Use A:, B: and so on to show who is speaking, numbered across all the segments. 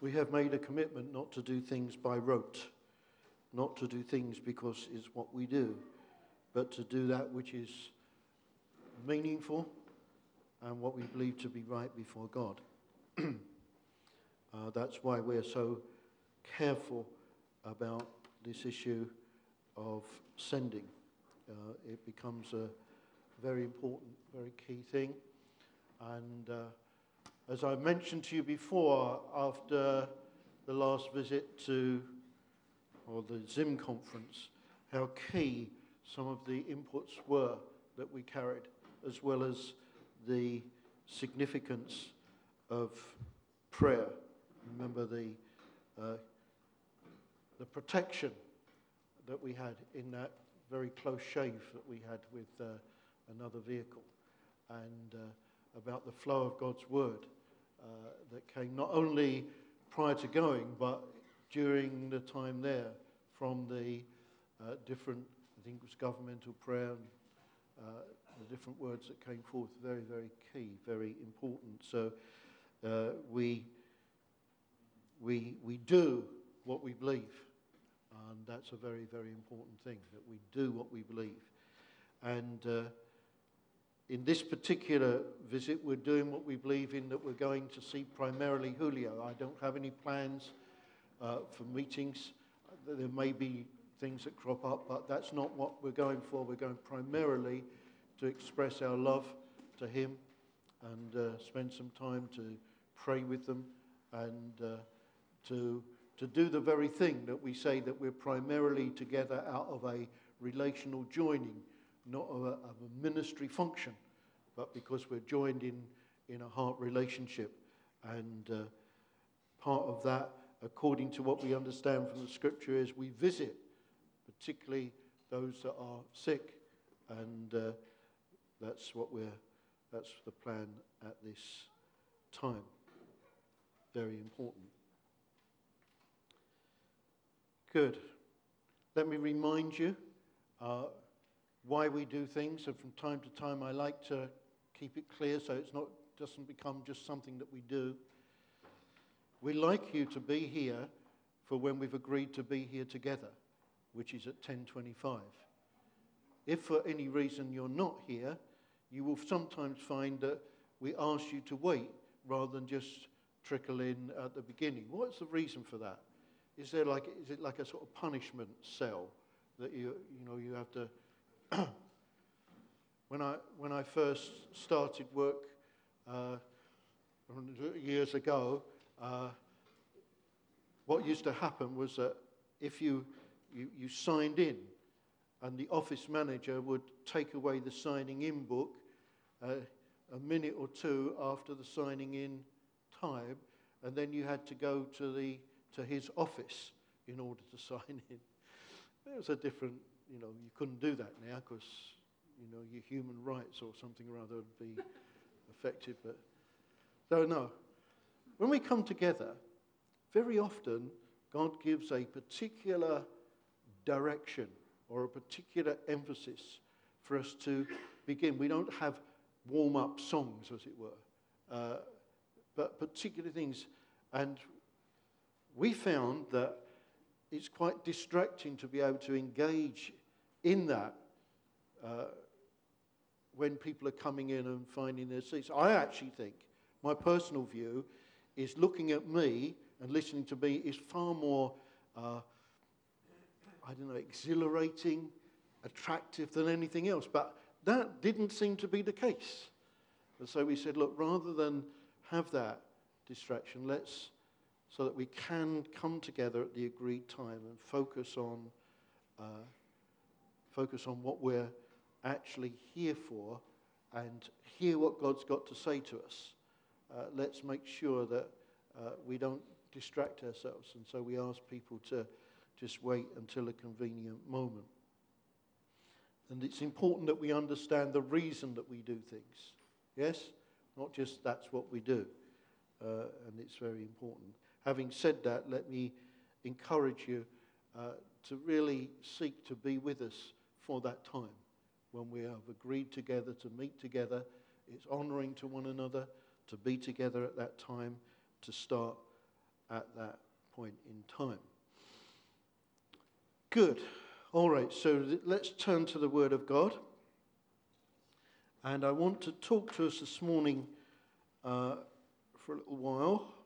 A: we have made a commitment not to do things by rote, not to do things because it's what we do, but to do that which is meaningful and what we believe to be right before God. uh, that's why we're so careful about this issue of sending. Uh, it becomes a very important, very key thing. And uh, as I mentioned to you before, after the last visit to, or the Zim conference, how key some of the inputs were that we carried, as well as the significance of prayer. Remember the, uh, the protection that we had in that very close shave that we had with uh, another vehicle, and uh, about the flow of God's word that came not only prior to going, but during the time there from the uh, different, I think it was governmental prayer and uh, the different words that came forth. Very, very key, very important. So uh, we, we, we do what we believe. And that's a very, very important thing, that we do what we believe. And uh, in this particular visit, we're doing what we believe in, that we're going to see primarily Julio. I don't have any plans uh, for meetings. There may be things that crop up, but that's not what we're going for. We're going primarily to express our love to him and uh, spend some time to pray with them and uh, to, to do the very thing that we say that we're primarily together out of a relational joining not of a, of a ministry function, but because we're joined in, in a heart relationship. And uh, part of that, according to what we understand from the scripture, is we visit, particularly those that are sick. And uh, that's what we're, that's the plan at this time. Very important. Good. Let me remind you. Uh, why we do things. And from time to time, I like to keep it clear so it's not doesn't become just something that we do. We like you to be here for when we've agreed to be here together, which is at 10:25. If for any reason you're not here, you will sometimes find that we ask you to wait rather than just trickle in at the beginning. What's the reason for that? Is there like is it like a sort of punishment cell that you you know you have to when, I, when I first started work uh, years ago, uh, what used to happen was that if you, you, you signed in, and the office manager would take away the signing in book uh, a minute or two after the signing in time, and then you had to go to, the, to his office in order to sign in. It was a different you know, you couldn't do that now because, you know, your human rights or something or other would be affected. But so no, when we come together, very often God gives a particular direction or a particular emphasis for us to begin. We don't have warm up songs, as it were, uh, but particular things. And we found that it's quite distracting to be able to engage in that uh, when people are coming in and finding their seats. I actually think, my personal view, is looking at me and listening to me is far more, uh, I don't know, exhilarating, attractive than anything else. But that didn't seem to be the case. And so we said, look, rather than have that distraction, let's, so that we can come together at the agreed time and focus on. Uh, focus on what we're actually here for and hear what God's got to say to us. Uh, let's make sure that uh, we don't distract ourselves. And so we ask people to just wait until a convenient moment. And it's important that we understand the reason that we do things. Yes? Not just that's what we do. Uh, and it's very important. Having said that, let me encourage you uh, to really seek to be with us for that time when we have agreed together to meet together. It's honoring to one another to be together at that time to start at that point in time. Good. All right, so let's turn to the Word of God. And I want to talk to us this morning uh, for a little while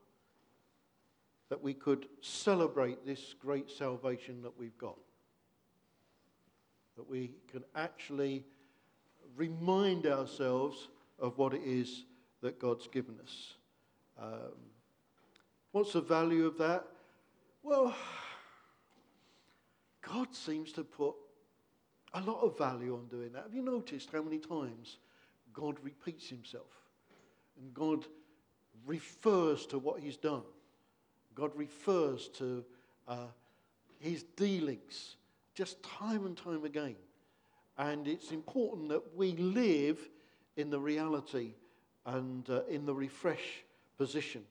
A: that we could celebrate this great salvation that we've got. That we can actually remind ourselves of what it is that God's given us. Um, what's the value of that? Well, God seems to put a lot of value on doing that. Have you noticed how many times God repeats himself and God refers to what he's done? God refers to uh, his dealings just time and time again. And it's important that we live in the reality and uh, in the refresh position.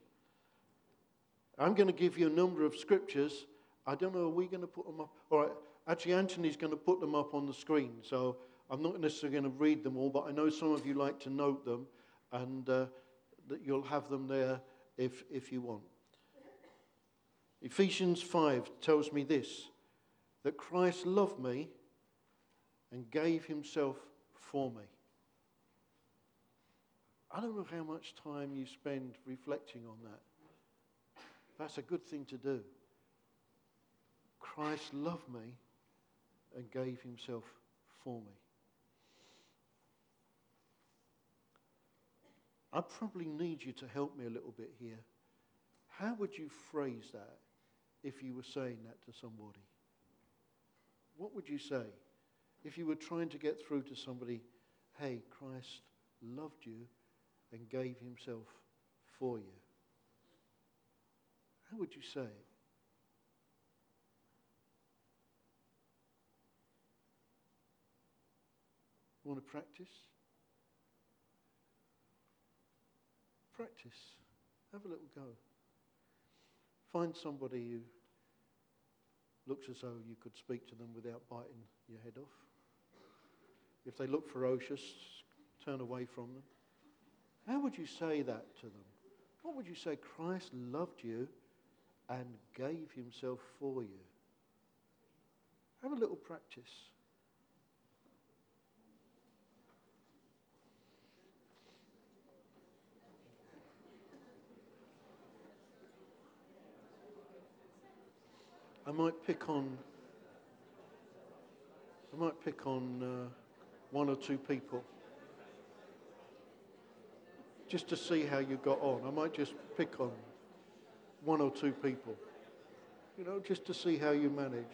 A: I'm going to give you a number of scriptures. I don't know, are we going to put them up? All right, actually, Anthony's going to put them up on the screen. So I'm not necessarily going to read them all, but I know some of you like to note them, and uh, that you'll have them there if, if you want. Ephesians 5 tells me this that Christ loved me and gave himself for me. I don't know how much time you spend reflecting on that. That's a good thing to do. Christ loved me and gave himself for me. I probably need you to help me a little bit here. How would you phrase that if you were saying that to somebody? What would you say if you were trying to get through to somebody, hey, Christ loved you and gave himself for you? How would you say it? Want to practice? Practice. Have a little go. Find somebody who looks as though you could speak to them without biting your head off. If they look ferocious, turn away from them. How would you say that to them? What would you say? Christ loved you and gave himself for you. Have a little practice. I might pick on. I might pick on uh, one or two people just to see how you got on. I might just pick on one or two people, you know, just to see how you managed.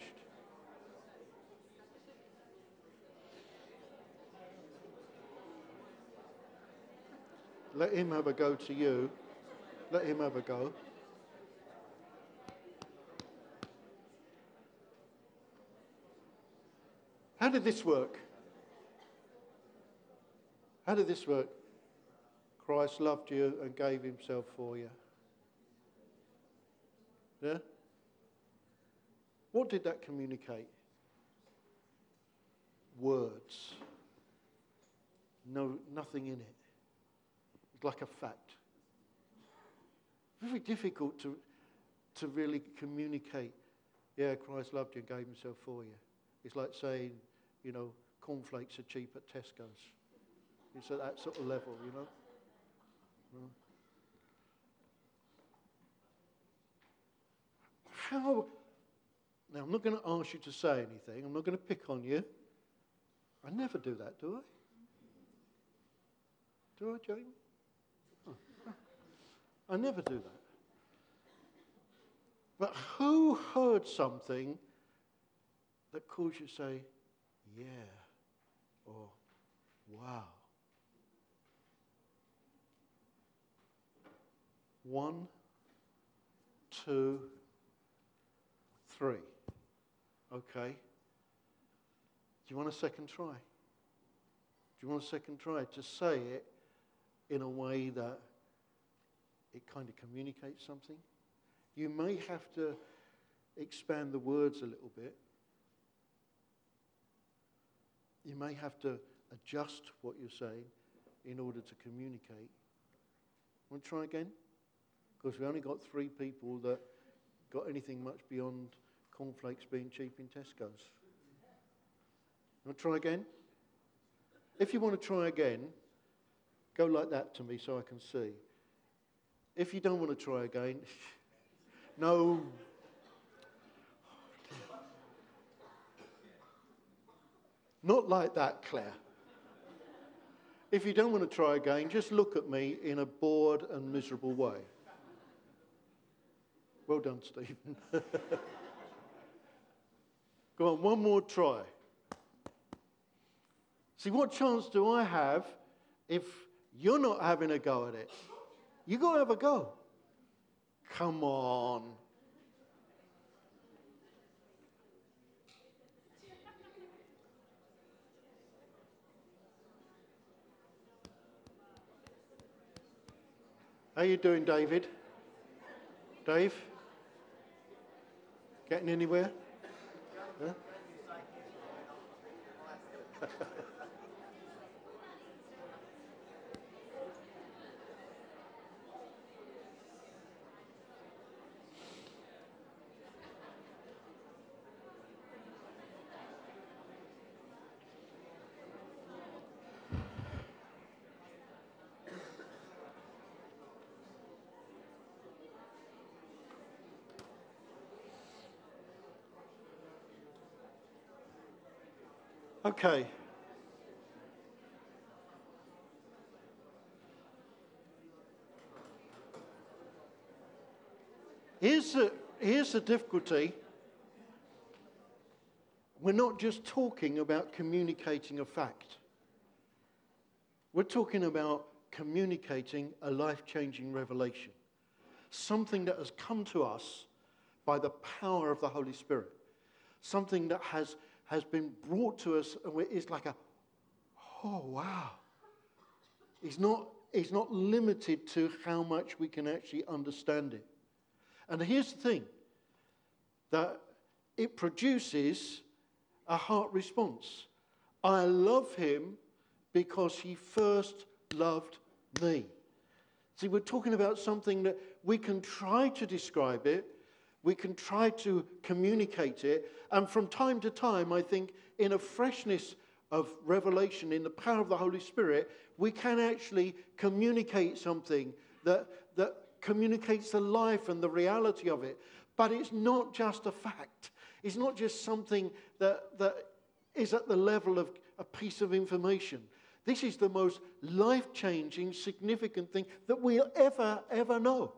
A: Let him have a go to you. Let him have a go. Did this work? How did this work? Christ loved you and gave himself for you. Yeah? What did that communicate? Words. No, nothing in it. It's like a fact. Very difficult to, to really communicate. Yeah, Christ loved you and gave himself for you. It's like saying, you know, cornflakes are cheap at Tesco's. It's at that sort of level, you know. How? Now, I'm not going to ask you to say anything. I'm not going to pick on you. I never do that, do I? Do I, Jane? Oh. I never do that. But who heard something that caused you to say, yeah, or wow? One, two, three. Okay. Do you want a second try? Do you want a second try to say it in a way that it kind of communicates something? You may have to expand the words a little bit. You may have to adjust what you're saying in order to communicate. Want to try again? Because we only got three people that got anything much beyond cornflakes being cheap in Tesco's. Want to try again? If you want to try again, go like that to me so I can see. If you don't want to try again, no. Not like that, Claire. If you don't want to try again, just look at me in a bored and miserable way. Well done, Stephen. Go on, one more try. See, what chance do I have if you're not having a go at it? You've got to have a go. Come on. How you doing, David? Dave? Getting anywhere? Huh? Okay. Here's the, here's the difficulty. We're not just talking about communicating a fact. We're talking about communicating a life changing revelation. Something that has come to us by the power of the Holy Spirit. Something that has has been brought to us, and it's like a, oh, wow. It's not, it's not limited to how much we can actually understand it. And here's the thing that it produces a heart response. I love him because he first loved me. See, we're talking about something that we can try to describe it, we can try to communicate it. And from time to time, I think, in a freshness of revelation, in the power of the Holy Spirit, we can actually communicate something that, that communicates the life and the reality of it. But it's not just a fact, it's not just something that, that is at the level of a piece of information. This is the most life changing, significant thing that we'll ever, ever know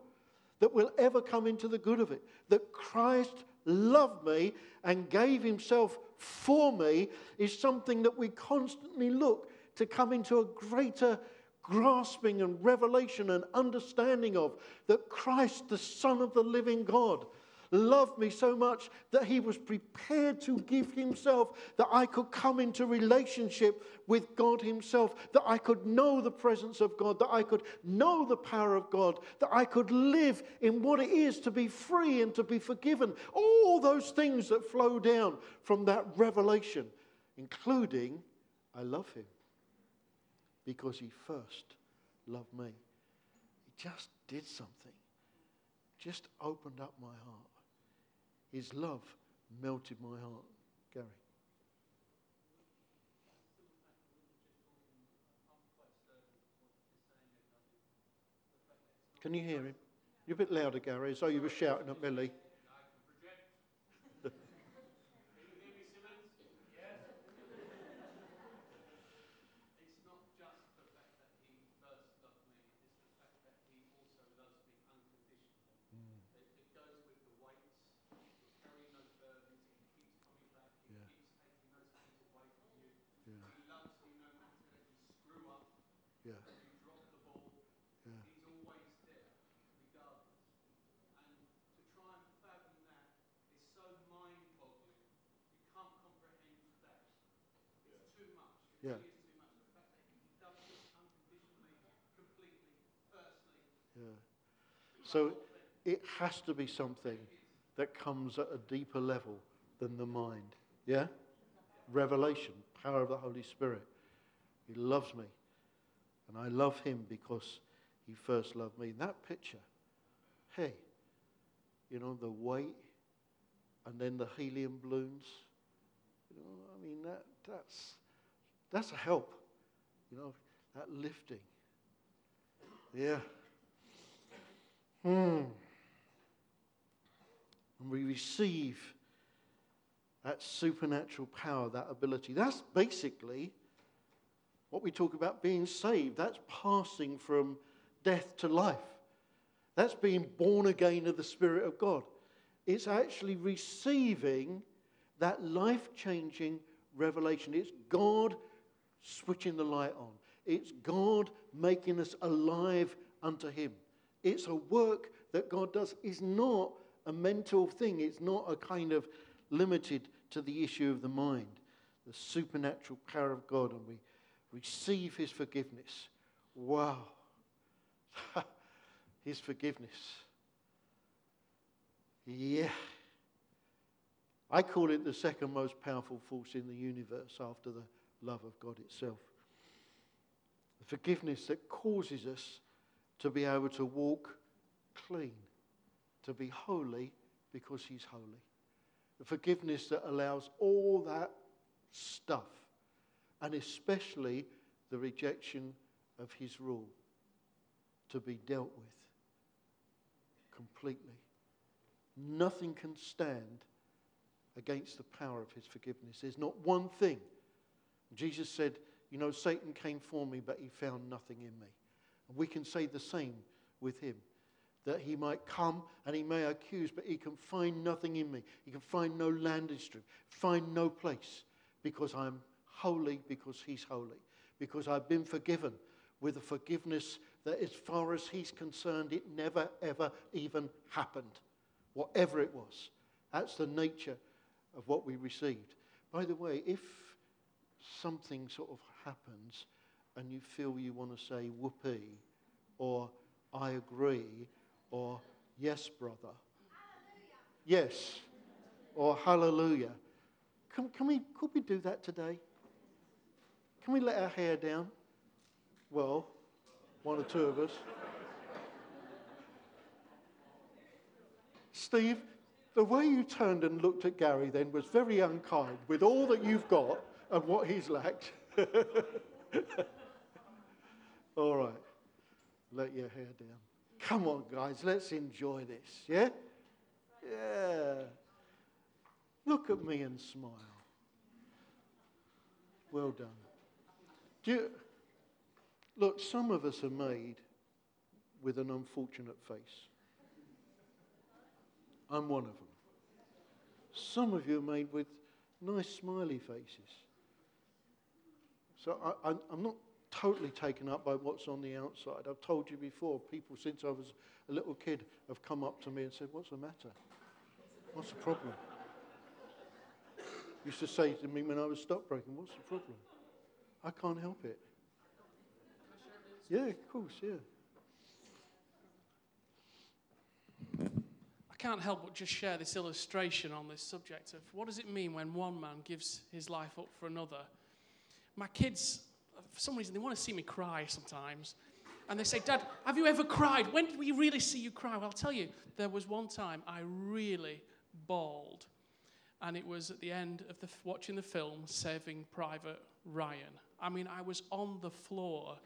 A: that will ever come into the good of it. That Christ loved me and gave himself for me is something that we constantly look to come into a greater grasping and revelation and understanding of. That Christ, the Son of the living God, loved me so much that he was prepared to give himself that I could come into relationship with God himself, that I could know the presence of God, that I could know the power of God, that I could live in what it is to be free and to be forgiven. All those things that flow down from that revelation, including I love him because he first loved me. He just did something, just opened up my heart. His love melted my heart. Gary. Can you hear him? You're a bit louder, Gary, as though you were shouting at Millie. Yeah. Yeah. So it has to be something that comes at a deeper level than the mind. Yeah? Revelation, power of the Holy Spirit. He loves me. And I love him because he first loved me. That picture hey, you know, the weight and then the helium balloons. You know, I mean, that, that's, that's a help, you know, that lifting. Yeah. Hmm. And we receive that supernatural power, that ability. That's basically what we talk about being saved. That's passing from death to life. That's being born again of the Spirit of God. It's actually receiving that life changing revelation. It's God switching the light on, it's God making us alive unto Him. It's a work that God does. It's not a mental thing, it's not a kind of limited to the issue of the mind. The supernatural power of God, and we receive His forgiveness. Wow. His forgiveness. Yeah. I call it the second most powerful force in the universe after the love of God itself. The forgiveness that causes us to be able to walk clean, to be holy because He's holy. The forgiveness that allows all that stuff, and especially the rejection of His rule, to be dealt with completely. Nothing can stand against the power of his forgiveness. There's not one thing. Jesus said, You know, Satan came for me, but he found nothing in me. And we can say the same with him that he might come and he may accuse, but he can find nothing in me. He can find no landing strip, find no place, because I'm holy, because he's holy, because I've been forgiven with a forgiveness that, as far as he's concerned, it never, ever even happened whatever it was. That's the nature of what we received. By the way, if something sort of happens and you feel you want to say whoopee or I agree or yes, brother, hallelujah. yes, or hallelujah, can, can we, could we do that today? Can we let our hair down? Well, one or two of us. Steve, the way you turned and looked at Gary then was very unkind with all that you've got and what he's lacked. all right, let your hair down. Come on, guys, let's enjoy this, yeah? Yeah. Look at me and smile. Well done. Do you, look, some of us are made with an unfortunate face. I'm one of them. Some of you are made with nice smiley faces. So I, am not totally taken up by what's on the outside. I've told you before, people since I was a little kid have come up to me and said, What's the matter? What's the problem? Used to say to me when I was stockbroking, What's the problem? I can't help it. Yeah, of course, yeah.
B: I can't help but just share this illustration on this subject of what does it mean when one man gives his life up for another. My kids, for some reason, they want to see me cry sometimes. And they say, Dad, have you ever cried? When did we really see you cry? Well, I'll tell you, there was one time I really bawled. And it was at the end of the, watching the film Saving Private Ryan. I mean, I was on the floor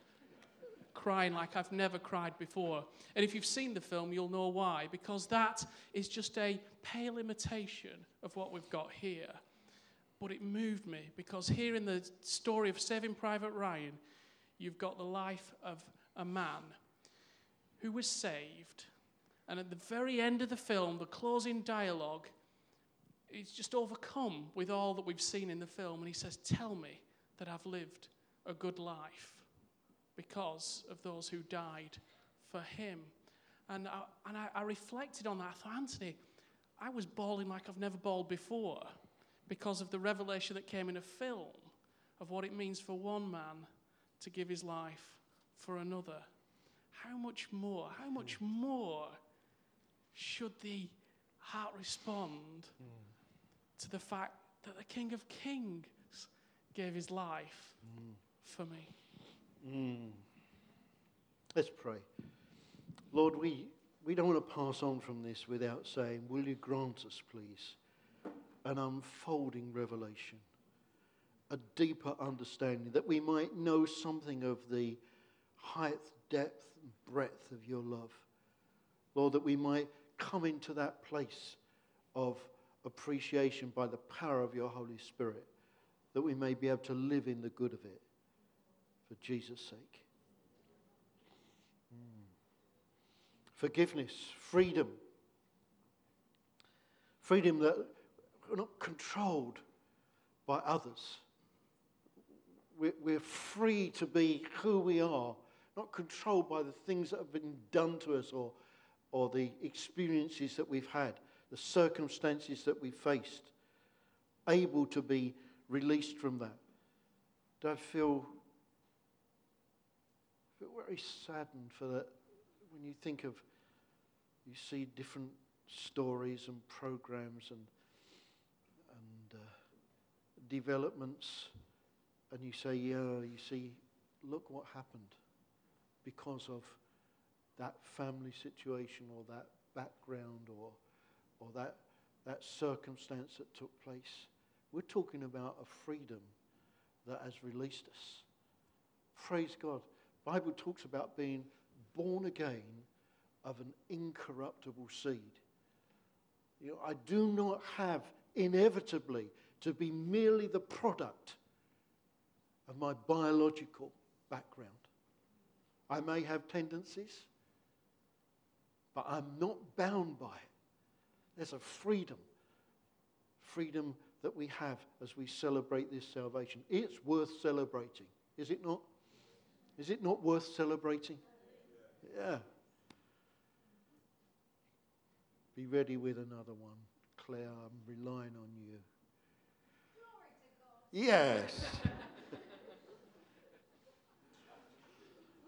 B: crying like I've never cried before. And if you've seen the film, you'll know why, because that is just a pale imitation of what we've got here. But it moved me because here in the story of Saving Private Ryan, you've got the life of a man who was saved. And at the very end of the film, the closing dialogue, he's just overcome with all that we've seen in the film. And he says, Tell me that I've lived a good life because of those who died for him. And I, and I, I reflected on that. I thought, Anthony, I was bawling like I've never bawled before because of the revelation that came in a film of what it means for one man to give his life for another. How much more, how much more should the heart respond mm. to the fact that the King of Kings gave his life mm. for me?
A: Mm. Let's pray. Lord, we we don't want to pass on from this without saying, Will you grant us, please, an unfolding revelation, a deeper understanding, that we might know something of the height, depth, and breadth of your love. Lord, that we might come into that place of appreciation by the power of your Holy Spirit, that we may be able to live in the good of it for Jesus' sake. Forgiveness, freedom. Freedom that we're not controlled by others. We're, we're free to be who we are, not controlled by the things that have been done to us or, or the experiences that we've had, the circumstances that we've faced. Able to be released from that. Do I feel, feel very saddened for that when you think of, you see different stories and programs and developments, and you say, yeah, you see, look what happened because of that family situation or that background or, or that, that circumstance that took place. We're talking about a freedom that has released us. Praise God. Bible talks about being born again of an incorruptible seed. You know, I do not have inevitably to be merely the product of my biological background. I may have tendencies, but I'm not bound by it. There's a freedom, freedom that we have as we celebrate this salvation. It's worth celebrating, is it not? Is it not worth celebrating? Yeah. Be ready with another one. Claire, I'm relying on you. Yes.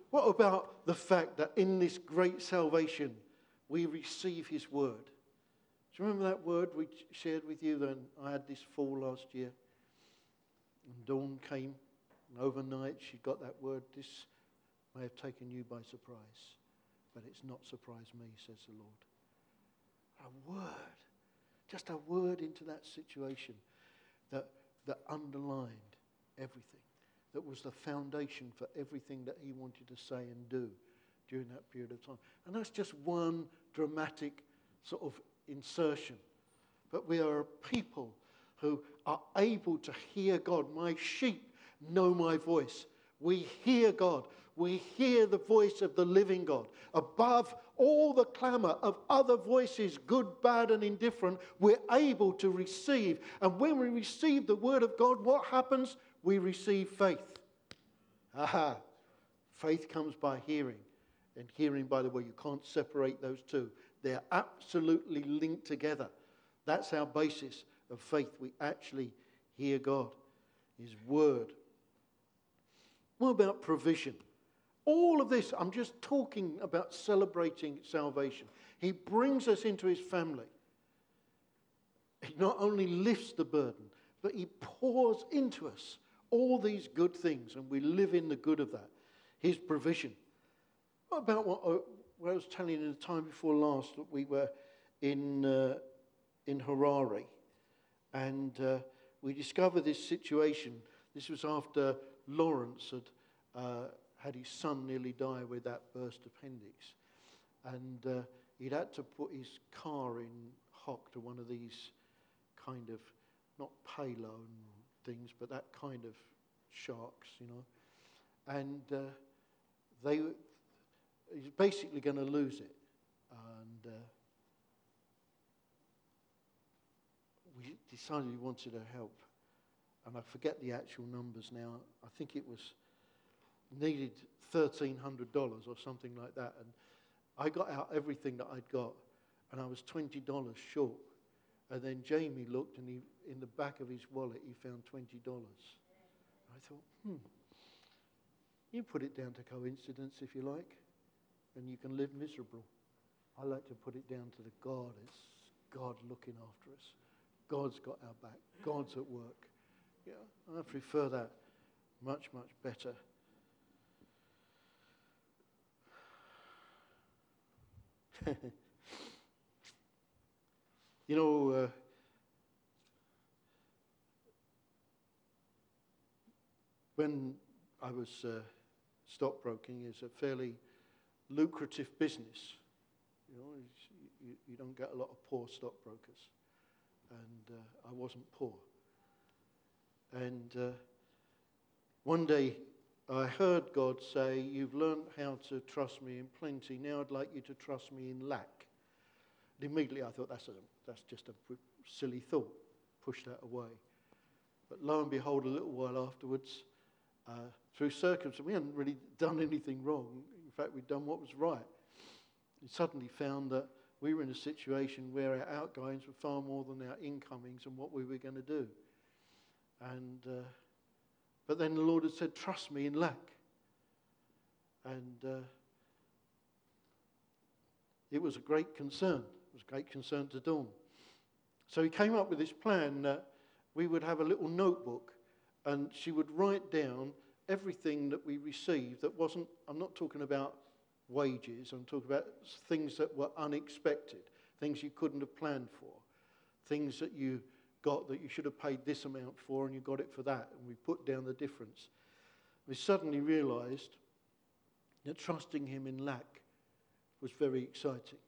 A: what about the fact that in this great salvation we receive his word? Do you remember that word we shared with you then? I had this fall last year. And Dawn came, and overnight she got that word. This may have taken you by surprise, but it's not surprised me, says the Lord. A word, just a word into that situation that that underlined everything, that was the foundation for everything that he wanted to say and do during that period of time. And that's just one dramatic sort of insertion. But we are a people who are able to hear God. My sheep know my voice. We hear God. We hear the voice of the living God. Above all the clamor of other voices, good, bad, and indifferent, we're able to receive. And when we receive the word of God, what happens? We receive faith. Aha. Faith comes by hearing, and hearing by the way, You can't separate those two, they're absolutely linked together. That's our basis of faith. We actually hear God, His word. What about provision? All of this, I'm just talking about celebrating salvation. He brings us into his family. He not only lifts the burden, but he pours into us all these good things, and we live in the good of that. His provision. About what, uh, what I was telling you in the time before last that we were in, uh, in Harare, and uh, we discovered this situation. This was after Lawrence had uh, had his son nearly die with that burst appendix. And uh, he'd had to put his car in hock to one of these kind of, not payload things, but that kind of sharks, you know. And uh, they, he's basically going to lose it. And uh, we decided we wanted to help. And I forget the actual numbers now. I think it was needed $1,300 or something like that. And I got out everything that I'd got, and I was $20 short. And then Jamie looked, and he, in the back of his wallet, he found $20. I thought, hmm, you put it down to coincidence if you like, and you can live miserable. I like to put it down to the God. It's God looking after us. God's got our back. God's at work. Yeah, I prefer that much, much better. you know, uh, when I was uh, stockbroking, is a fairly lucrative business. You know, you, you, don't get a lot of poor stockbrokers, and uh, I wasn't poor. And uh, one day I heard God say, You've learned how to trust me in plenty. Now I'd like you to trust me in lack. And immediately I thought, That's, a, that's just a silly thought. Push that away. But lo and behold, a little while afterwards, uh, through circumstances, we hadn't really done anything wrong. In fact, we'd done what was right. We suddenly found that we were in a situation where our outgoings were far more than our incomings and what we were going to do. And, uh, but then the Lord had said, Trust me in lack. And uh, it was a great concern. It was a great concern to Dawn. So he came up with this plan that we would have a little notebook and she would write down everything that we received that wasn't, I'm not talking about wages, I'm talking about things that were unexpected, things you couldn't have planned for, things that you got that you should have paid this amount for and you got it for that, and we put down the difference. We suddenly realized that trusting him in lack was very exciting,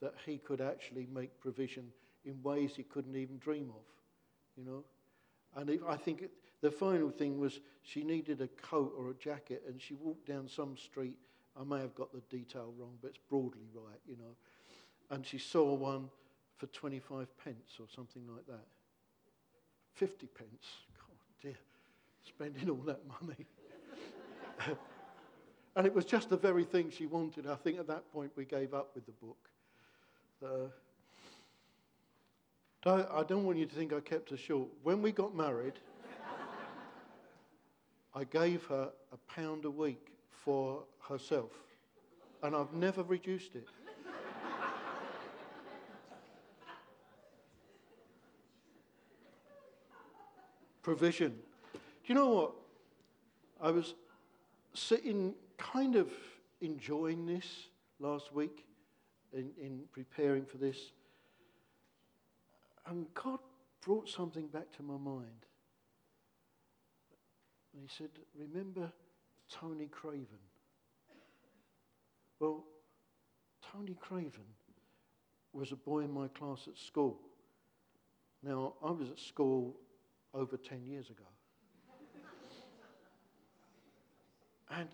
A: that he could actually make provision in ways he couldn't even dream of, you know. And I think it, the final thing was she needed a coat or a jacket, and she walked down some street. I may have got the detail wrong, but it's broadly right, you know. And she saw one for 25 pence or something like that. 50 pence. God dear, spending all that money. and it was just the very thing she wanted. I think at that point we gave up with the book. I don't want you to think I kept her short. When we got married, I gave her a pound a week for herself, and I've never reduced it. Provision. Do you know what? I was sitting kind of enjoying this last week in, in preparing for this. And God brought something back to my mind. He said, Remember Tony Craven? Well, Tony Craven was a boy in my class at school. Now, I was at school over 10 years ago. and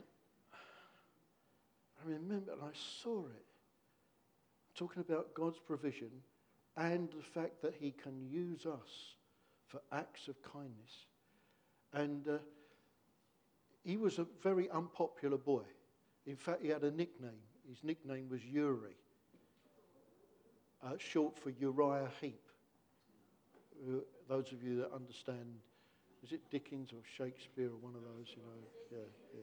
A: I remember, and I saw it, talking about God's provision and the fact that He can use us for acts of kindness. And uh, he was a very unpopular boy. In fact, he had a nickname. His nickname was Uri, uh, short for Uriah Heep. Those of you that understand, is it Dickens or Shakespeare or one of those, you know? Yeah, yeah,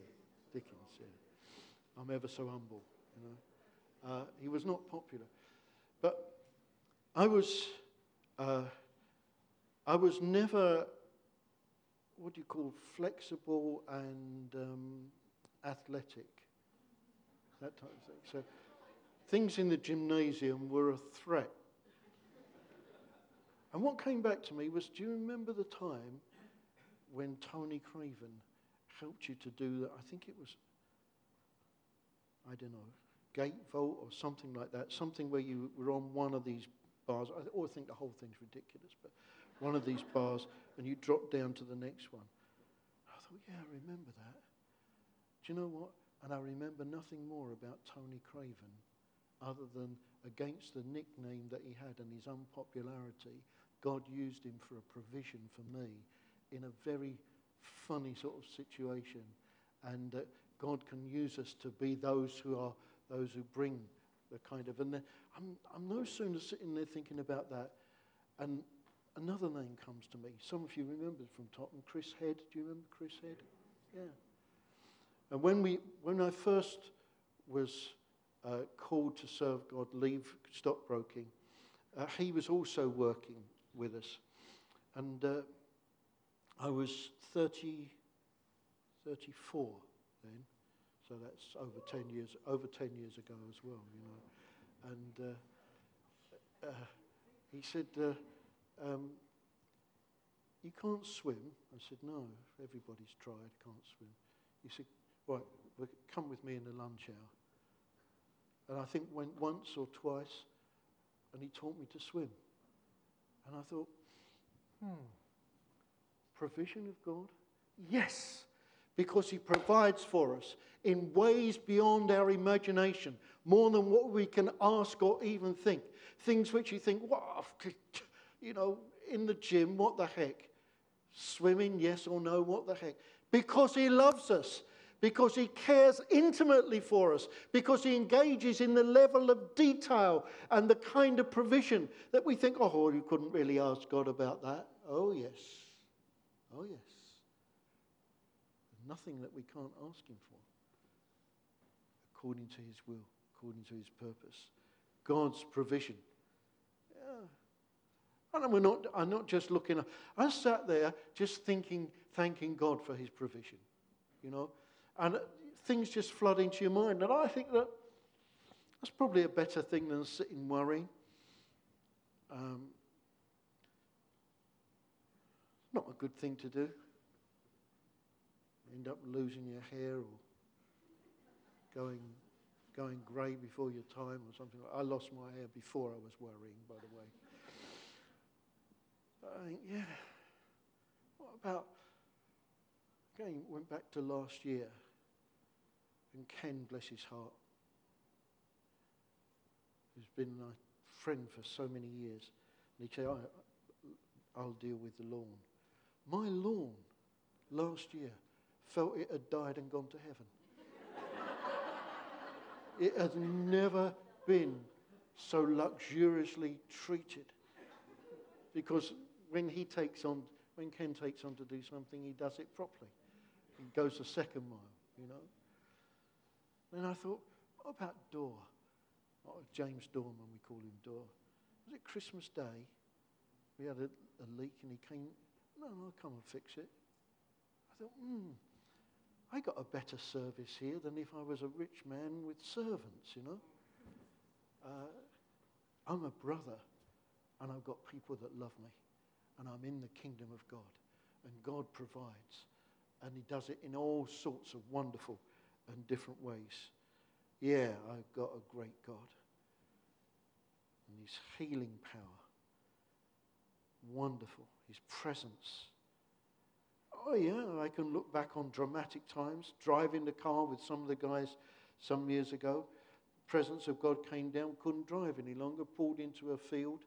A: Dickens, yeah. I'm ever so humble, you know. Uh, he was not popular. But I was, uh, I was never what do you call flexible and um, athletic, that type of thing. So things in the gymnasium were a threat. And what came back to me was, do you remember the time when Tony Craven helped you to do that? I think it was, I don't know, gate vault or something like that, something where you were on one of these bars. I always think the whole thing's ridiculous, but one of these bars, and you drop down to the next one. I thought, yeah, I remember that. Do you know what? And I remember nothing more about Tony Craven other than against the nickname that he had and his unpopularity, God used him for a provision for me in a very funny sort of situation. And that God can use us to be those who are those who bring the kind of. And I'm, I'm no sooner sitting there thinking about that, and another name comes to me. Some of you remember from Tottenham, Chris Head. Do you remember Chris Head? Yeah. And when, we, when I first was uh, called to serve God, leave stockbroking, uh, he was also working with us. And uh, I was 30, 34 then. So that's over 10 years, over 10 years ago as well, you know. and uh, uh, he said, uh, um, You can't swim. I said, No, everybody's tried, can't swim. He said, Right, come with me in the lunch hour. And I think went once or twice, and he taught me to swim. And I thought, hmm, provision of God? Yes, because he provides for us in ways beyond our imagination, more than what we can ask or even think. Things which you think, wow, you know, in the gym, what the heck? Swimming, yes or no, what the heck? Because he loves us because he cares intimately for us, because he engages in the level of detail and the kind of provision that we think, oh, you couldn't really ask God about that. Oh, yes. Oh, yes. Nothing that we can't ask him for according to his will, according to his purpose. God's provision. Yeah. And we're not, I'm not just looking, up. I sat there just thinking, thanking God for his provision. You know, and things just flood into your mind. And I think that that's probably a better thing than sitting worrying. Um, not a good thing to do. End up losing your hair or going, going grey before your time or something. I lost my hair before I was worrying, by the way. But I think, yeah, what about, again, went back to last year. And Ken, bless his heart, who's been my friend for so many years, and he'd say, I'll deal with the lawn. My lawn last year felt it had died and gone to heaven. it has never been so luxuriously treated. Because when he takes on, when Ken takes on to do something, he does it properly. He goes the second mile, you know. And I thought, what about Dor? Oh, James Dorman, we call him Dor. Was it Christmas Day? We had a, a leak and he came, no, no, I'll come and fix it. I thought, hmm, I got a better service here than if I was a rich man with servants, you know. Uh, I'm a brother and I've got people that love me and I'm in the kingdom of God and God provides and he does it in all sorts of wonderful and different ways. Yeah, I've got a great God. And His healing power. Wonderful. His presence. Oh, yeah, I can look back on dramatic times. Driving the car with some of the guys some years ago. Presence of God came down, couldn't drive any longer, pulled into a field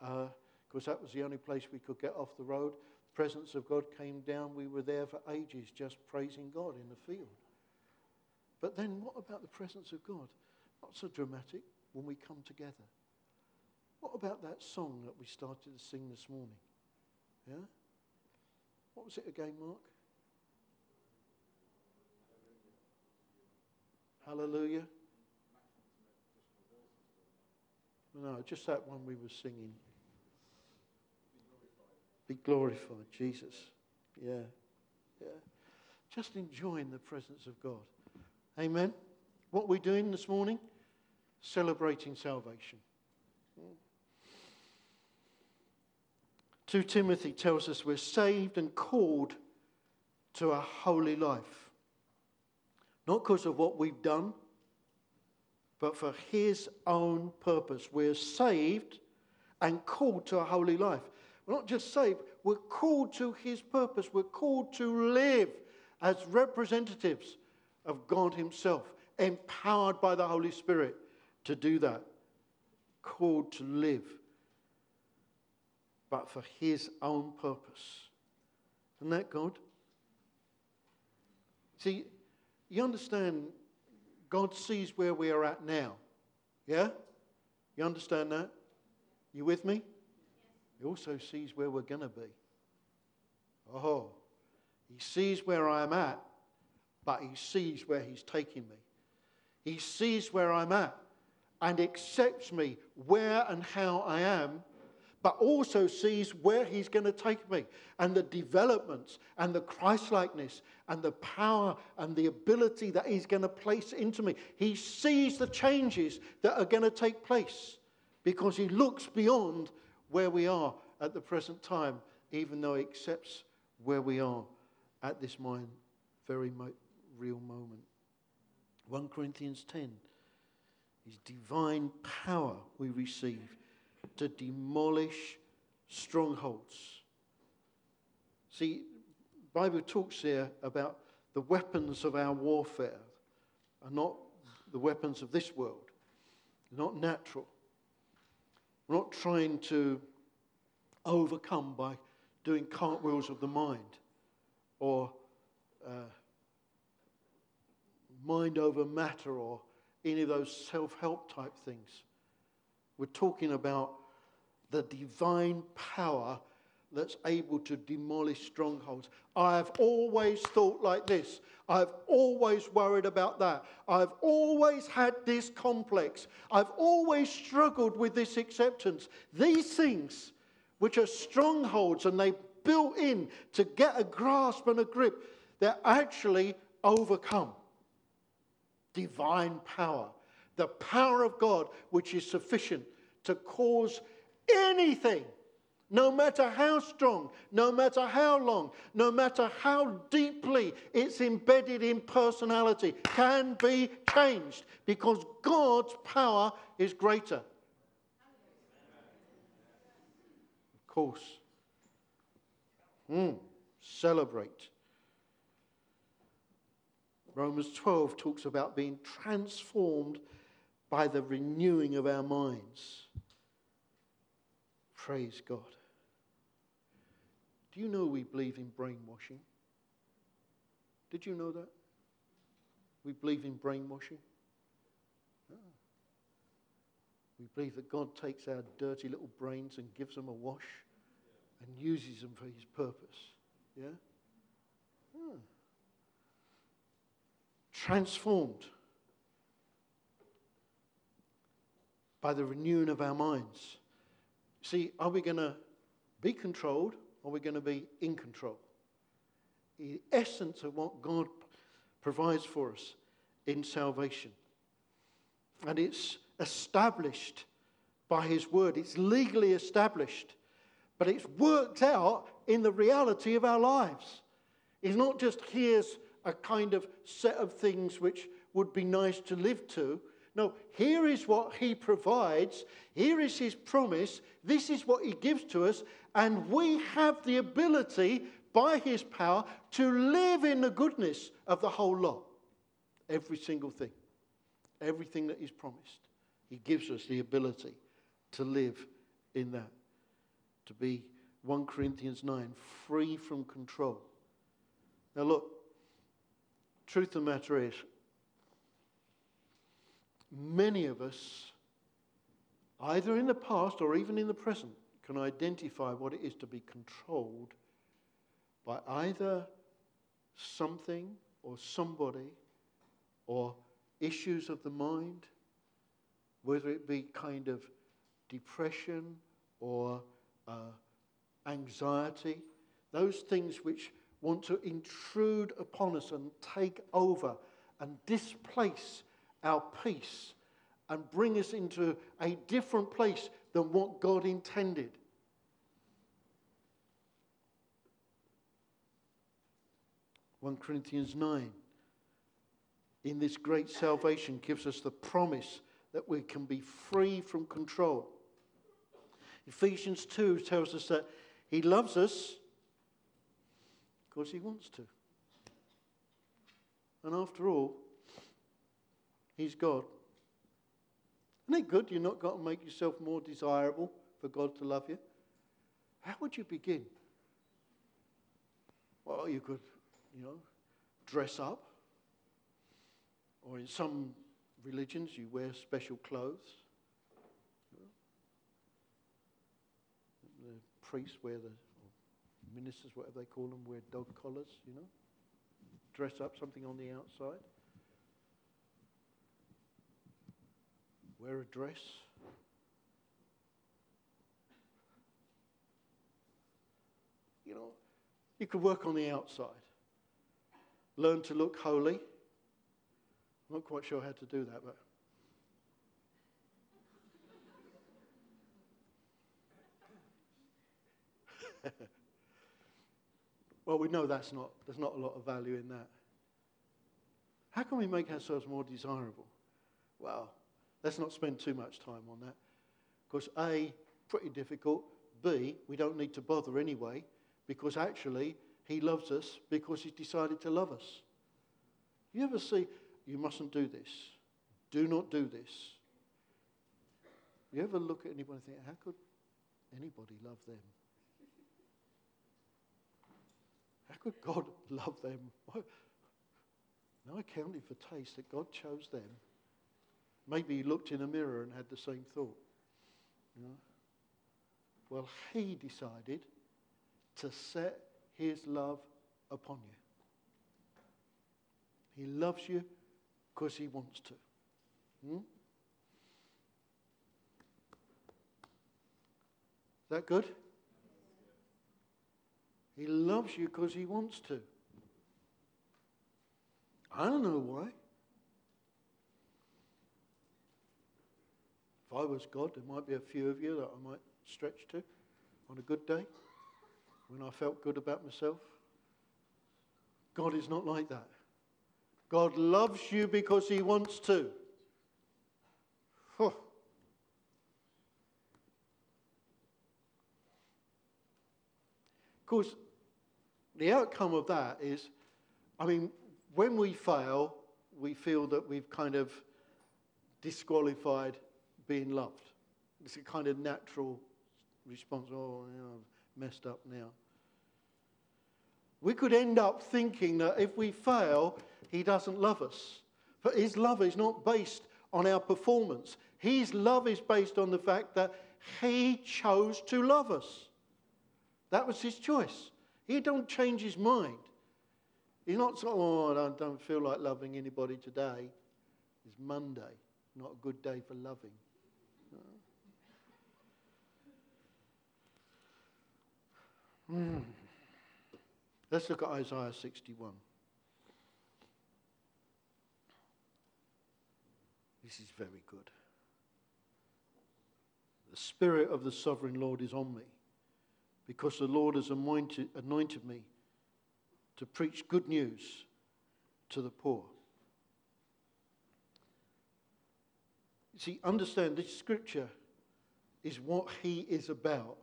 A: because uh, that was the only place we could get off the road. Presence of God came down. We were there for ages just praising God in the field. But then what about the presence of God? Not so dramatic when we come together. What about that song that we started to sing this morning? Yeah? What was it again, Mark? Hallelujah. No, just that one we were singing. Be glorified, Jesus. Yeah, yeah. Just enjoying the presence of God. Amen. What we're we doing this morning? Celebrating salvation. 2 Timothy tells us we're saved and called to a holy life. Not because of what we've done, but for His own purpose. We're saved and called to a holy life. We're not just saved, we're called to His purpose. We're called to live as representatives of God Himself, empowered by the Holy Spirit to do that, called to live, but for His own purpose. Isn't that God? See, you understand, God sees where we are at now. Yeah? You understand that? You with me? He also sees where we're going to be. Oh, He sees where I am at, but he sees where he's taking me. He sees where I'm at and accepts me where and how I am, but also sees where He's going to take me and the developments and the Christlikeness and the power and the ability that He's going to place into me. He sees the changes that are going to take place because He looks beyond where we are at the present time, even though He accepts where we are at this mind, very mo- real moment. 1 Corinthians 10 is divine power we receive to demolish strongholds. See, Bible talks here about the weapons of our warfare are not the weapons of this world, not natural. We're not trying to overcome by doing cartwheels of the mind or uh, mind over matter or any of those self help type things. We're talking about the divine power that's able to demolish strongholds. I have always thought like this. I've always worried about that. I've always had this complex. I've always struggled with this acceptance. These things, which are strongholds and they built in to get a grasp and a grip, they're actually overcome. Divine power. The power of God, which is sufficient to cause anything, no matter how strong, no matter how long, no matter how deeply it's embedded in personality, can be changed because God's power is greater. Of course. Mm, celebrate. Romans 12 talks about being transformed by the renewing of our minds. Praise God. Do you know we believe in brainwashing? Did you know that? We believe in brainwashing. We believe that God takes our dirty little brains and gives them a wash and uses them for his purpose. Yeah? Ah. Transformed by the renewing of our minds. See, are we going to be controlled or are we going to be in control? The essence of what God provides for us in salvation. And it's established by His Word, it's legally established, but it's worked out in the reality of our lives. It's not just here's a kind of set of things which would be nice to live to. No, here is what he provides. Here is his promise. This is what he gives to us. And we have the ability, by his power, to live in the goodness of the whole lot. Every single thing. Everything that he's promised. He gives us the ability to live in that. To be, 1 Corinthians 9, free from control. Now, look, truth of the matter is, many of us, either in the past or even in the present, can identify what it is to be controlled by either something or somebody or issues of the mind, whether it be kind of depression or uh, anxiety, those things which want to intrude upon us and take over and displace our peace and bring us into a different place than what God intended. One Corinthians 9. In this great salvation gives us the promise that we can be free from control. Ephesians 2 tells us that He loves us because He wants to. And after all, He's God. Isn't it good you've not got to make yourself more desirable for God to love you? How would you begin? Well, you could, you know, dress up. Or in some religions, you wear special clothes. The priests wear the, ministers, whatever they call them, wear dog collars, you know, dress up something on the outside, wear a dress. You know, you could work on the outside, learn to look holy. I'm not quite sure how to do that, but well, we know that's not, there's not a lot of value in that. How can we make ourselves more desirable? Well, let's not spend too much time on that. Because A, pretty difficult. B, we don't need to bother anyway, because actually, He loves us because He's decided to love us. You ever see, you mustn't do this. Do not do this. You ever look at anybody and think, how could anybody love them? How could God love them? No accounting for taste that God chose them. Maybe he looked in a mirror and had the same thought. You know? Well, he decided to set his love upon you. He loves you because he wants to. Hmm? Is that good? He loves you because he wants to. I don't know why. If I was God, there might be a few of you that I might stretch to on a good day when I felt good about myself. God is not like that. God loves you because he wants to. Huh. Of course, the outcome of that is, I mean, when we fail, we feel that we've kind of disqualified being loved. It's a kind of natural response. Oh, you know, I've messed up now. We could end up thinking that if we fail, he doesn't love us. But his love is not based on our performance. His love is based on the fact that he chose to love us. That was his choice. He don't change his mind. He's not of, oh, I don't feel like loving anybody today. It's Monday, not a good day for loving. Mm. Let's look at Isaiah 61. This is very good. The Spirit of the Sovereign Lord is on me because the Lord has anointed, anointed me to preach good news to the poor. See, understand this scripture is what he is about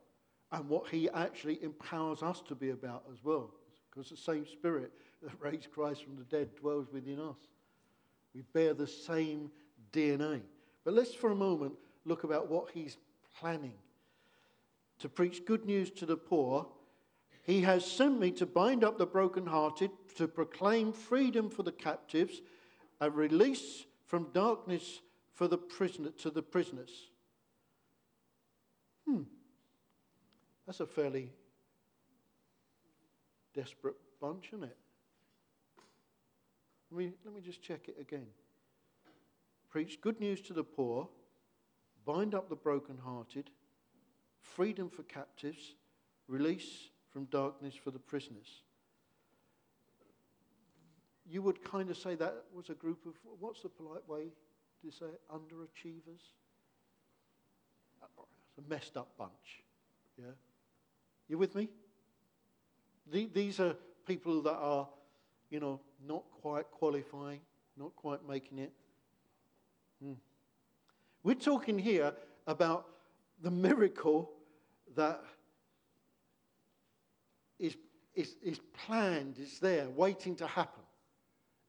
A: and what he actually empowers us to be about as well. Because the same spirit that raised Christ from the dead dwells within us. We bear the same DNA. But let's for a moment look about what he's planning to preach good news to the poor he has sent me to bind up the brokenhearted, to proclaim freedom for the captives, a release from darkness for the prisoner, to the prisoners. Hmm. That's a fairly desperate bunch, isn't it? Let me, let me just check it again. Preach good news to the poor, bind up the brokenhearted, freedom for captives, release from darkness for the prisoners. You would kind of say that was a group of, what's the polite way to say it? Underachievers? It's a messed up bunch. Yeah? You with me? These are people that are, you know, not quite qualifying, not quite making it. Hmm. We're talking here about the miracle that is, is, is planned, is there, waiting to happen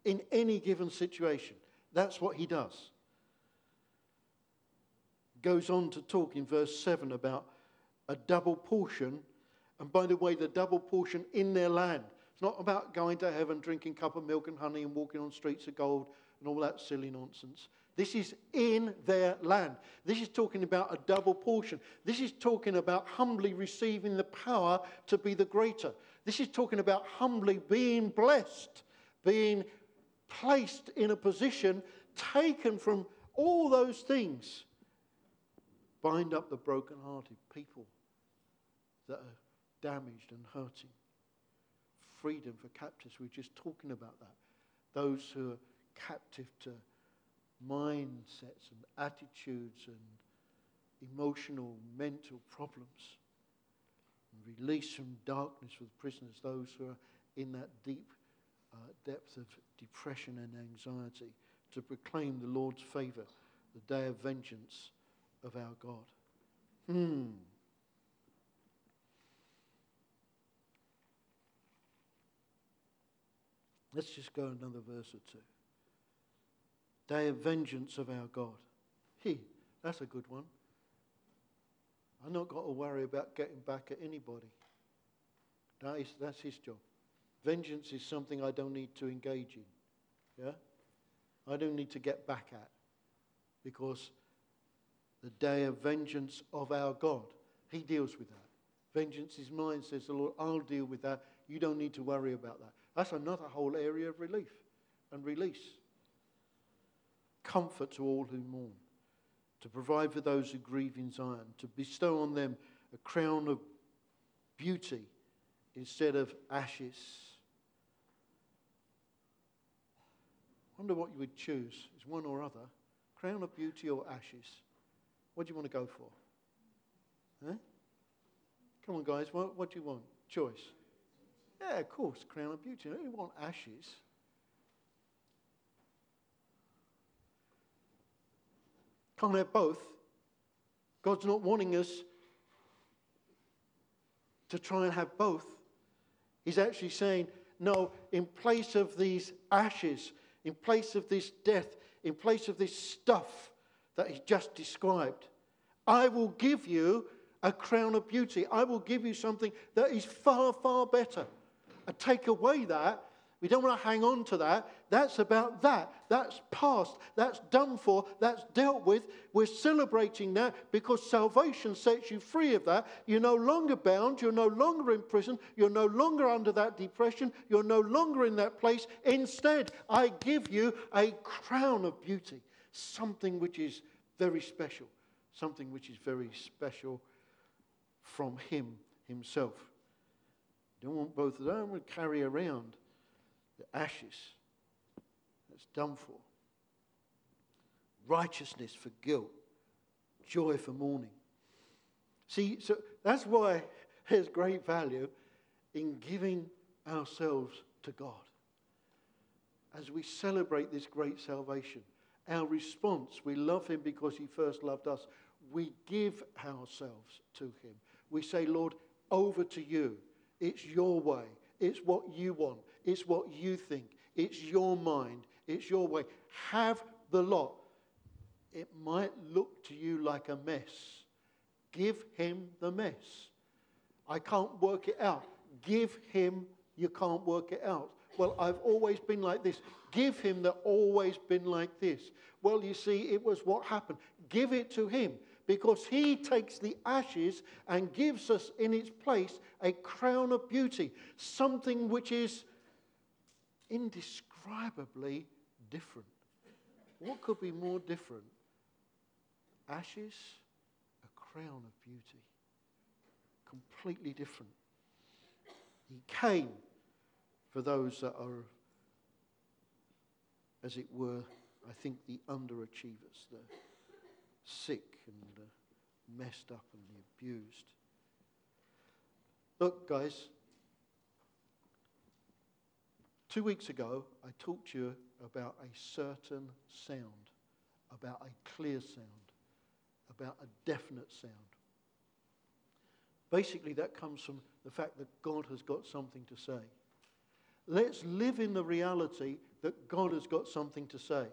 A: in any given situation. That's what he does. Goes on to talk in verse 7 about a double portion. And by the way, the double portion in their land. It's not about going to heaven, drinking cup of milk and honey, and walking on streets of gold and all that silly nonsense. This is in their land. This is talking about a double portion. This is talking about humbly receiving the power to be the greater. This is talking about humbly being blessed, being placed in a position taken from all those things. Bind up the brokenhearted people that are damaged and hurting. freedom for captives. We're just talking about that. Those who are captive to mindsets and attitudes and emotional, mental problems. And release from darkness for the prisoners, those who are in that deep uh, depth of depression and anxiety, to proclaim the Lord's favor, the day of vengeance of our God. Hmm. Let's just go another verse or two. Day of vengeance of our God. He, that's a good one. I've not got to worry about getting back at anybody. That is, that's his job. Vengeance is something I don't need to engage in. Yeah? I don't need to get back at. Because the day of vengeance of our God, he deals with that. Vengeance is mine, says the Lord. I'll deal with that. You don't need to worry about that. That's another whole area of relief and release. Comfort to all who mourn, to provide for those who grieve in Zion, to bestow on them a crown of beauty instead of ashes. I Wonder what you would choose. Is one or other. Crown of beauty or ashes? What do you want to go for? Huh? Come on, guys. What, what do you want? Choice. Yeah, of course, crown of beauty. You want ashes. Can't have both. God's not wanting us to try and have both. He's actually saying, no, in place of these ashes, in place of this death, in place of this stuff that he just described, I will give you a crown of beauty. I will give you something that is far, far better take away that. We don't want to hang on to that. That's about that. That's past. That's done for. That's dealt with. We're celebrating that because salvation sets you free of that. You're no longer bound. You're no longer in prison. You're no longer under that depression. You're no longer in that place. Instead, I give you a crown of beauty, something which is very special, something which is very special from Him Himself. Don't want both of them. To carry around the ashes. That's done for. Righteousness for guilt. Joy for mourning. See, so that's why there's great value in giving ourselves to God. As we celebrate this great salvation, our response, we love Him because He first loved us. We give ourselves to Him. We say, Lord, over to you. It's your way. It's what you want. It's what you think. It's your mind. It's your way. Have the lot. It might look to you like a mess. Give him the mess. I can't work it out. Give him, you can't work it out. Well, I've always been like this. Give him the always been like this. Well, you see, it was what happened. Give it to him because he takes the ashes and gives us in its place a crown of beauty, something which is indescribably different. What could be more different? Ashes, a crown of beauty. Completely different. He came for those that are, as it were, I think the underachievers, the sick and uh, messed up and the abused. Look, guys, two weeks ago I talked to you about a certain sound, about a clear sound, about a definite sound. Basically, that comes from the fact that God has got something to say. Let's live in the reality that God has got something to say.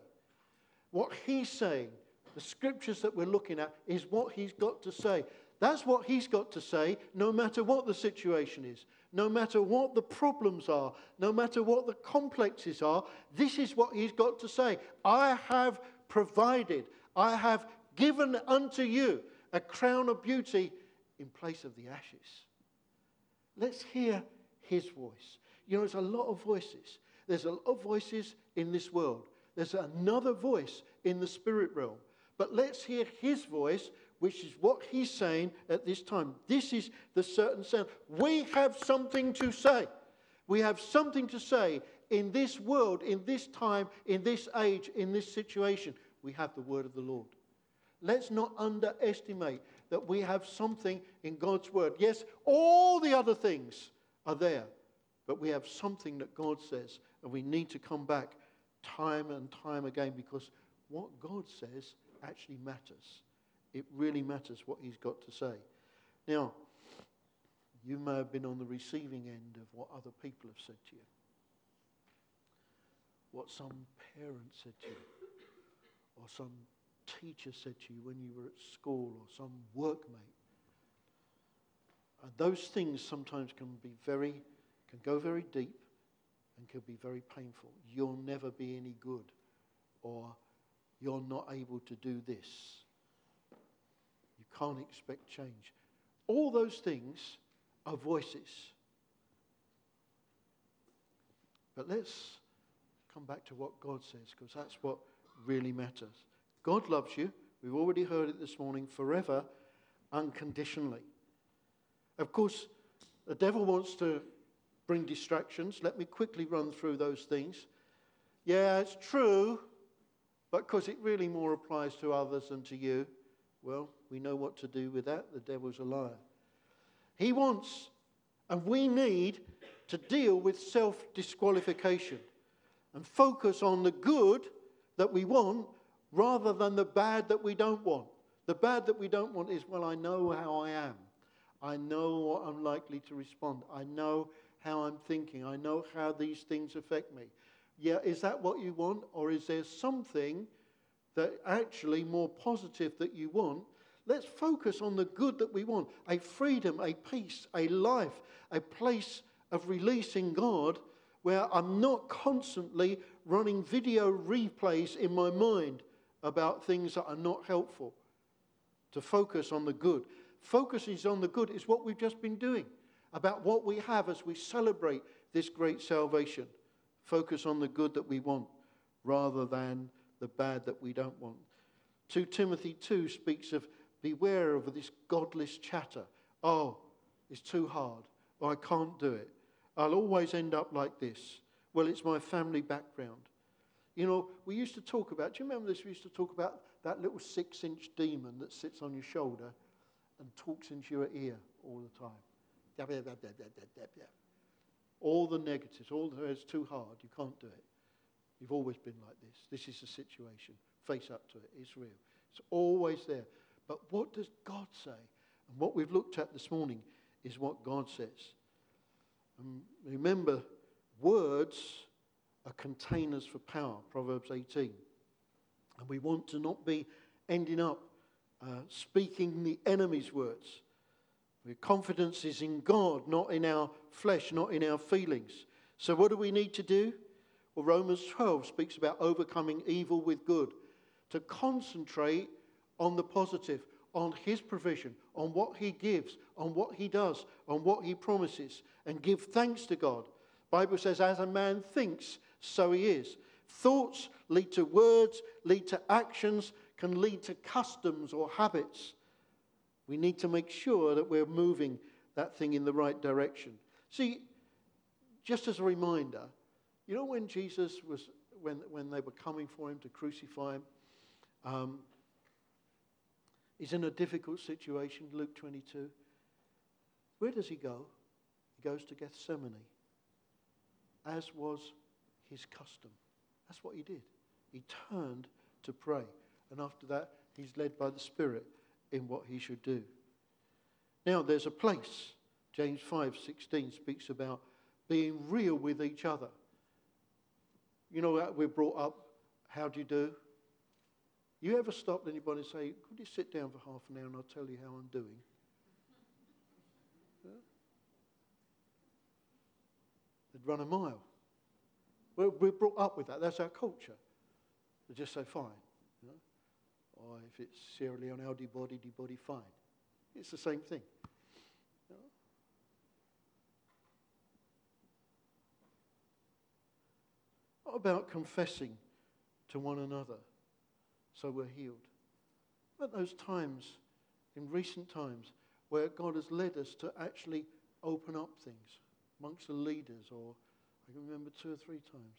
A: What He's saying the scriptures that we're looking at is what he's got to say. That's what he's got to say, no matter what the situation is, no matter what the problems are, no matter what the complexes are. This is what he's got to say. I have provided, I have given unto you a crown of beauty in place of the ashes. Let's hear his voice. You know, there's a lot of voices. There's a lot of voices in this world. There's another voice in the spirit realm. But let's hear his voice, which is what he's saying at this time. This is the certain sound. We have something to say. We have something to say in this world, in this time, in this age, in this situation. We have the word of the Lord. Let's not underestimate that we have something in God's word. Yes, all the other things are there, but we have something that God says, and we need to come back time and time again because what God says actually matters. It really matters what He's got to say. Now, you may have been on the receiving end of what other people have said to you, what some parent said to you, or some teacher said to you when you were at school, or some workmate. And those things sometimes can be very, can go very deep and can be very painful. You'll never be any good, or you're not able to do this. Can't expect change. All those things are voices. But let's come back to what God says, because that's what really matters. God loves you. We've already heard it this morning forever, unconditionally. Of course, the devil wants to bring distractions. Let me quickly run through those things. Yeah, it's true, but because it really more applies to others than to you, well, we know what to do with that. The devil's a liar. He wants, and we need, to deal with self disqualification and focus on the good that we want rather than the bad that we don't want. The bad that we don't want is, well, I know how I am. I know what I'm likely to respond. I know how I'm thinking. I know how these things affect me. Yeah, is that what you want? Or is there something that actually more positive that you want Let's focus on the good that we want a freedom, a peace, a life, a place of releasing God where I'm not constantly running video replays in my mind about things that are not helpful. To focus on the good. Focusing on the good is what we've just been doing, about what we have as we celebrate this great salvation. Focus on the good that we want rather than the bad that we don't want. 2 Timothy 2 speaks of Beware of this godless chatter. Oh, it's too hard. Oh, I can't do it. I'll always end up like this. Well, it's my family background. You know, we used to talk about, do you remember this? We used to talk about that little six inch demon that sits on your shoulder and talks into your ear all the time. All the negatives, all the, it's too hard, you can't do it. You've always been like this. This is the situation. Face up to it. It's real. It's always there. But what does God say? And what we've looked at this morning is what God says. And remember, words are containers for power, Proverbs 18. And we want to not be ending up uh, speaking the enemy's words. Our confidence is in God, not in our flesh, not in our feelings. So, what do we need to do? Well, Romans 12 speaks about overcoming evil with good, to concentrate on the positive, on His provision, on what He gives, on what He does, on what He promises, and give thanks to God. Bible says, as a man thinks, so he is. Thoughts lead to words, lead to actions, can lead to customs or habits. We need to make sure that we're moving that thing in the right direction. See, just as a reminder, you know when Jesus was, when, when they were coming for him to crucify him, um, He's in a difficult situation, Luke 22. Where does he go? He goes to Gethsemane, as was his custom. That's what he did. He turned to pray. And after that, he's led by the Spirit in what he should do. Now, there's a place. James 5:16 speaks about being real with each other. You know, we're brought up, how do you do? You ever stopped anybody and say, Could you sit down for half an hour and I'll tell you how I'm doing? Yeah? They'd run a mile. We're, we're, brought up with that. That's our culture. They just say, Fine. You know? Or if it's Sierra Leone, Audi body, di body, fine. It's the same thing. What about confessing to one another? So we're healed. But those times, in recent times, where God has led us to actually open up things, amongst the leaders, or I can remember two or three times,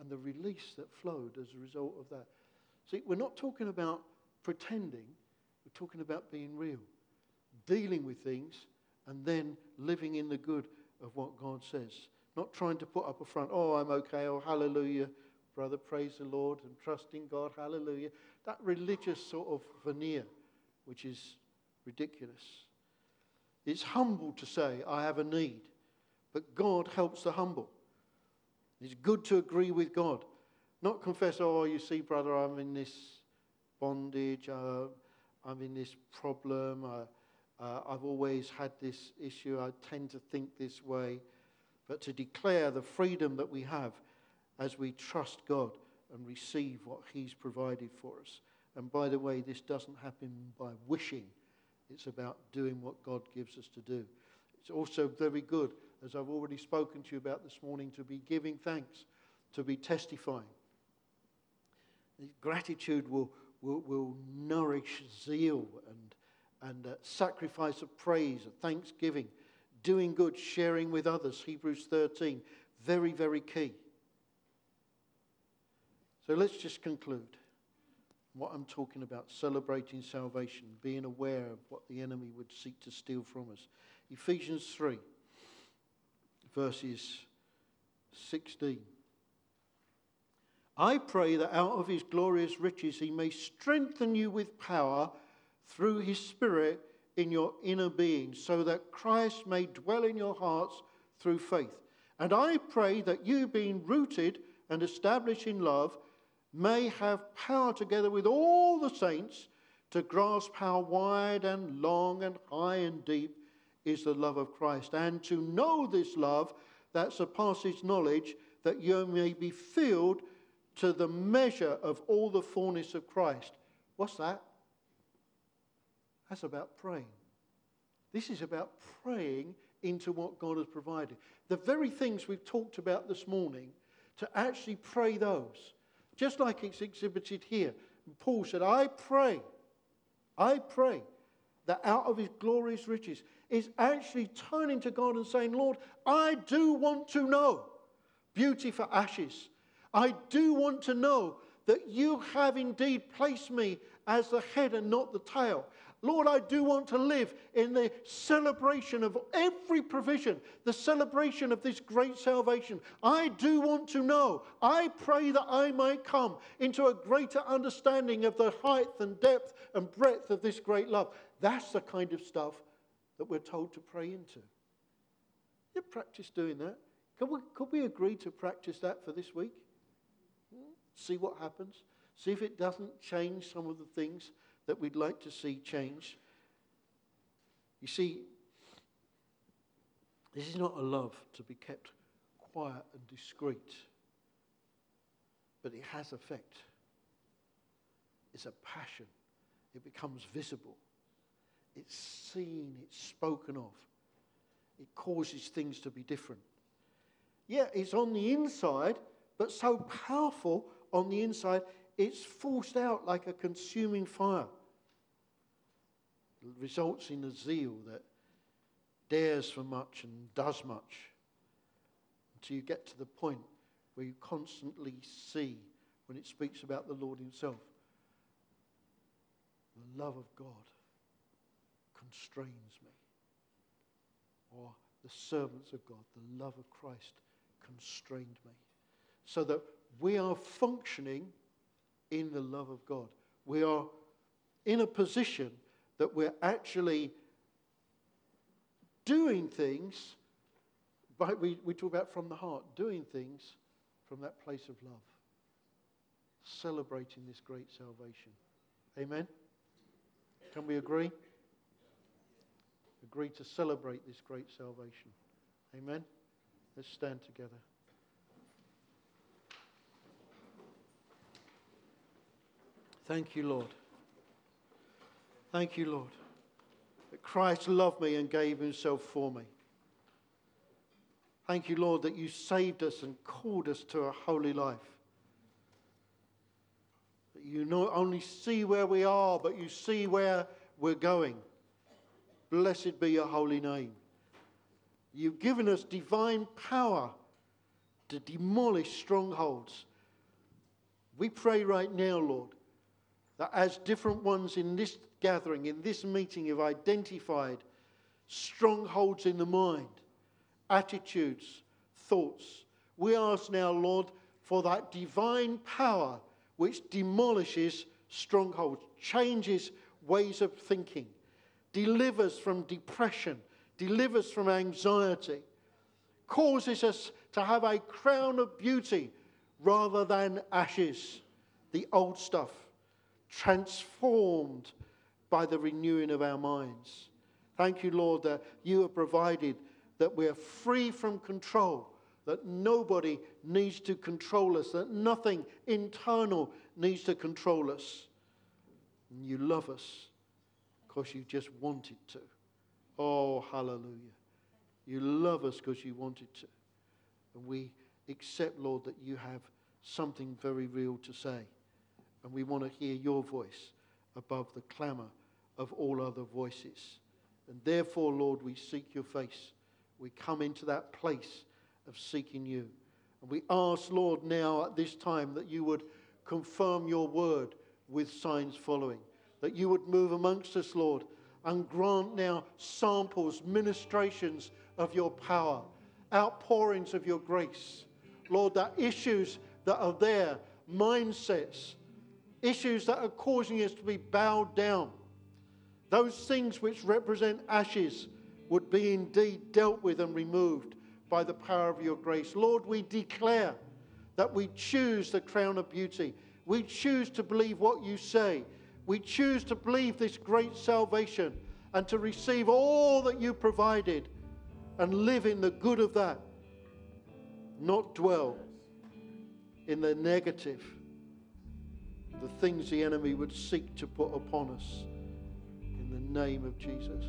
A: and the release that flowed as a result of that. See, we're not talking about pretending, we're talking about being real, dealing with things, and then living in the good of what God says. Not trying to put up a front, oh, I'm okay, oh, hallelujah, brother, praise the Lord, and trusting God, hallelujah. That religious sort of veneer, which is ridiculous. It's humble to say, I have a need, but God helps the humble. It's good to agree with God, not confess, oh, you see, brother, I'm in this bondage, uh, I'm in this problem, uh, uh, I've always had this issue, I tend to think this way, but to declare the freedom that we have as we trust God and receive what He's provided for us. And by the way, this doesn't happen by wishing, it's about doing what God gives us to do. It's also very good, as I've already spoken to you about this morning, to be giving thanks, to be testifying. Gratitude will, will, will nourish zeal and, and uh, sacrifice of praise, of thanksgiving, doing good, sharing with others. Hebrews 13, very, very key. So let's just conclude what I'm talking about celebrating salvation, being aware of what the enemy would seek to steal from us. Ephesians 3, verses 16. I pray that out of his glorious riches he may strengthen you with power through his Spirit in your inner being, so that Christ may dwell in your hearts through faith. And I pray that you, being rooted and established in love, may have power together with all the saints to grasp how wide and long and high and deep is the love of Christ, and to know this love that surpasses knowledge, that you may be filled to the measure of all the fullness of Christ. What's that? That's about praying. This is about praying into what God has provided. The very things we've talked about this morning, to actually pray those just like it's exhibited here. Paul said, I pray, I pray that out of his glorious riches is actually turning to God and saying, Lord, I do want to know beauty for ashes. I do want to know that you have indeed placed me as the head and not the tail. Lord, I do want to live in the celebration of every provision, the celebration of this great salvation. I do want to know. I pray that I might come into a greater understanding of the height and depth and breadth of this great love. That's the kind of stuff that we're told to pray into. You practice doing that. Could we, could we agree to practice that for this week? See what happens. See if it doesn't change some of the things that we'd like to see change. You see, this is not a love to be kept quiet and discreet, but it has effect. It's a passion, it becomes visible, it's seen, it's spoken of, it causes things to be different. Yeah, it's on the inside, but so powerful on the inside, it's forced out like a consuming fire. It results in a zeal that dares for much and does much until you get to the point where you constantly see, when it speaks about the Lord Himself, the love of God constrains me. Or the servants of God, the love of Christ constrained me. So that we are functioning in the love of God. We are in a position that we're actually doing things, but we, we talk about from the heart, doing things from that place of love, celebrating this great salvation. Amen? Can we agree? Agree to celebrate this great salvation. Amen? Let's stand together. Thank you, Lord. Thank you, Lord, that Christ loved me and gave himself for me. Thank you, Lord, that you saved us and called us to a holy life. That you not only see where we are, but you see where we're going. Blessed be your holy name. You've given us divine power to demolish strongholds. We pray right now, Lord, that as different ones in this gathering, in this meeting, have identified strongholds in the mind, attitudes, thoughts, we ask now, Lord, for that divine power which demolishes strongholds, changes ways of thinking, delivers from depression, delivers from anxiety, causes us to have a crown of beauty rather than ashes, the old stuff, transformed by the renewing of our minds. Thank you, Lord, that you have provided that we're free from control, that nobody needs to control us, that nothing internal needs to control us. And you love us because you just wanted to. Oh, hallelujah. You love us because you wanted to. And we accept, Lord, that you have something very real to say. And we want to hear your voice above the clamor of all other voices. And therefore, Lord, we seek your face. We come into that place of seeking you. And we ask, Lord, now at this time that you would confirm your word with signs following, that you would move amongst us, Lord, and grant now samples, ministrations of your power, outpourings of your grace. Lord, that issues that are there, mindsets, issues that are causing us to be bowed down, those things which represent ashes would be indeed dealt with and removed by the power of your grace. Lord, we declare that we choose the crown of beauty. We choose to believe what you say. We choose to believe this great salvation and to receive all that you provided and live in the good of that, not dwell in the negative, the things the enemy would seek to put upon us. In the name of Jesus.